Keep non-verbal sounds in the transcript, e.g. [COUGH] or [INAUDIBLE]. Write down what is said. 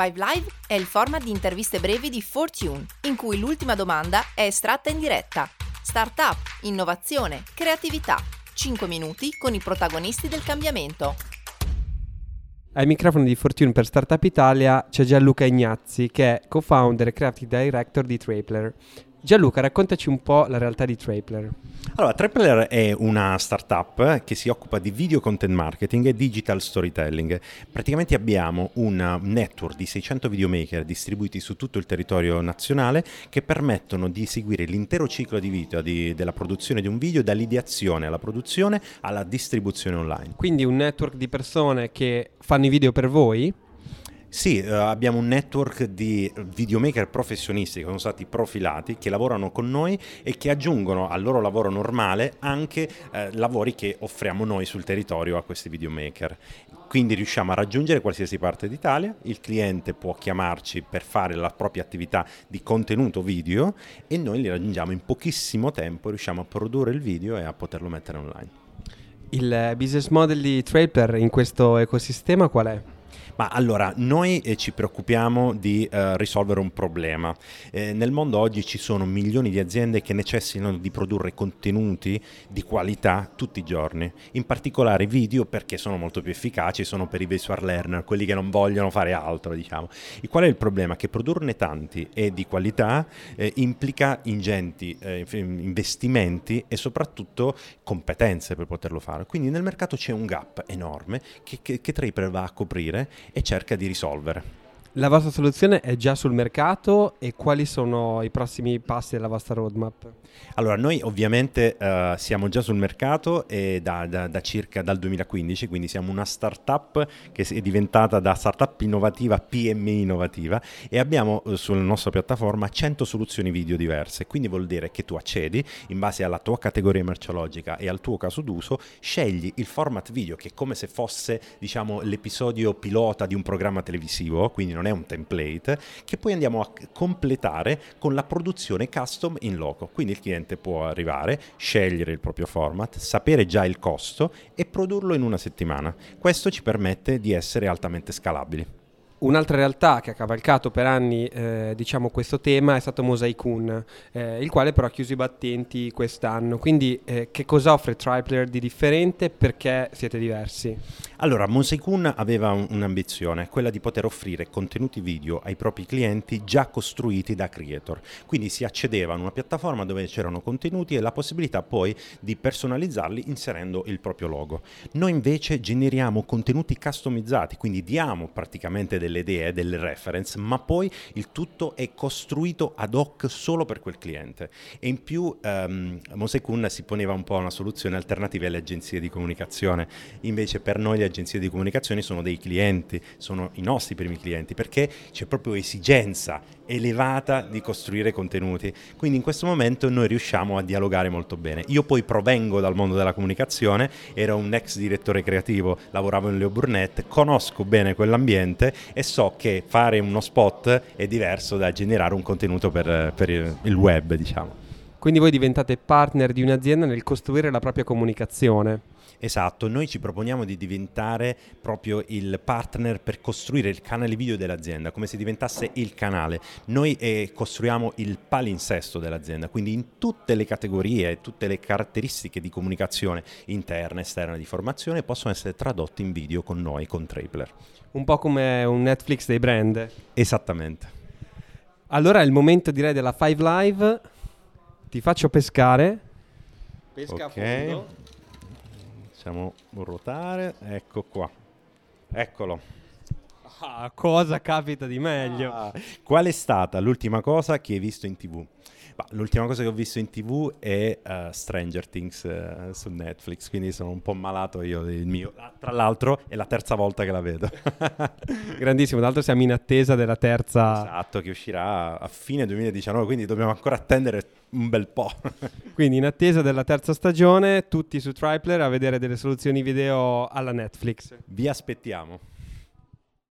Five Live è il format di interviste brevi di Fortune, in cui l'ultima domanda è estratta in diretta. Startup, innovazione, creatività. 5 minuti con i protagonisti del cambiamento. Ai microfoni di Fortune per Startup Italia c'è Gianluca Ignazzi, che è co-founder e creative director di Trapler. Gianluca, raccontaci un po' la realtà di Trapler. Allora, Trapler è una startup che si occupa di video content marketing e digital storytelling. Praticamente abbiamo un network di 600 videomaker distribuiti su tutto il territorio nazionale che permettono di seguire l'intero ciclo di vita di, della produzione di un video, dall'ideazione alla produzione alla distribuzione online. Quindi un network di persone che fanno i video per voi sì, eh, abbiamo un network di videomaker professionisti che sono stati profilati, che lavorano con noi e che aggiungono al loro lavoro normale anche eh, lavori che offriamo noi sul territorio a questi videomaker. Quindi riusciamo a raggiungere qualsiasi parte d'Italia, il cliente può chiamarci per fare la propria attività di contenuto video e noi li raggiungiamo in pochissimo tempo, riusciamo a produrre il video e a poterlo mettere online. Il business model di Traper in questo ecosistema qual è? Ma allora, noi eh, ci preoccupiamo di eh, risolvere un problema. Eh, nel mondo oggi ci sono milioni di aziende che necessitano di produrre contenuti di qualità tutti i giorni, in particolare video perché sono molto più efficaci, sono per i visual learner, quelli che non vogliono fare altro, diciamo. E qual è il problema? Che produrne tanti e di qualità eh, implica ingenti eh, investimenti e soprattutto competenze per poterlo fare. Quindi nel mercato c'è un gap enorme che, che, che Traper va a coprire e cerca di risolvere. La vostra soluzione è già sul mercato e quali sono i prossimi passi della vostra roadmap? Allora, noi ovviamente uh, siamo già sul mercato da, da, da, circa dal 2015, quindi siamo una startup che è diventata da startup innovativa PMI innovativa e abbiamo uh, sulla nostra piattaforma 100 soluzioni video diverse, quindi vuol dire che tu accedi in base alla tua categoria merceologica e al tuo caso d'uso, scegli il format video che è come se fosse diciamo l'episodio pilota di un programma televisivo, quindi non è un template, che poi andiamo a completare con la produzione custom in loco. Quindi il cliente può arrivare, scegliere il proprio format, sapere già il costo e produrlo in una settimana. Questo ci permette di essere altamente scalabili. Un'altra realtà che ha cavalcato per anni eh, diciamo questo tema è stato Mosaicun, eh, il quale però ha chiuso i battenti quest'anno. Quindi eh, che cosa offre Tripler di differente? Perché siete diversi? Allora, Mosaicun aveva un, un'ambizione, quella di poter offrire contenuti video ai propri clienti già costruiti da creator. Quindi si accedeva a una piattaforma dove c'erano contenuti e la possibilità poi di personalizzarli inserendo il proprio logo. Noi invece generiamo contenuti customizzati, quindi diamo praticamente delle idee, delle reference, ma poi il tutto è costruito ad hoc solo per quel cliente. E in più um, Mosekun si poneva un po' una soluzione alternativa alle agenzie di comunicazione. Invece per noi le agenzie di comunicazione sono dei clienti, sono i nostri primi clienti, perché c'è proprio esigenza elevata di costruire contenuti. Quindi in questo momento noi riusciamo a dialogare molto bene. Io poi provengo dal mondo della comunicazione, ero un ex direttore creativo, lavoravo in Leo Burnett, conosco bene quell'ambiente e so che fare uno spot è diverso da generare un contenuto per, per il web, diciamo. Quindi voi diventate partner di un'azienda nel costruire la propria comunicazione. Esatto, noi ci proponiamo di diventare proprio il partner per costruire il canale video dell'azienda, come se diventasse il canale. Noi eh, costruiamo il palinsesto dell'azienda, quindi in tutte le categorie, tutte le caratteristiche di comunicazione interna, esterna, di formazione possono essere tradotte in video con noi, con Trapler. Un po' come un Netflix dei brand. Esattamente. Allora è il momento direi della Five Live. Ti faccio pescare. Pesca okay. a fondo. Facciamo ruotare, ecco qua. Eccolo. Ah, cosa capita di meglio? Ah, qual è stata l'ultima cosa che hai visto in tv? Bah, l'ultima cosa che ho visto in tv è uh, Stranger Things uh, su Netflix, quindi sono un po' malato io del mio. Tra l'altro è la terza volta che la vedo. [LAUGHS] Grandissimo, tra l'altro siamo in attesa della terza... Esatto, che uscirà a fine 2019, quindi dobbiamo ancora attendere un bel po'. [LAUGHS] quindi in attesa della terza stagione, tutti su Tripler a vedere delle soluzioni video alla Netflix. Vi aspettiamo.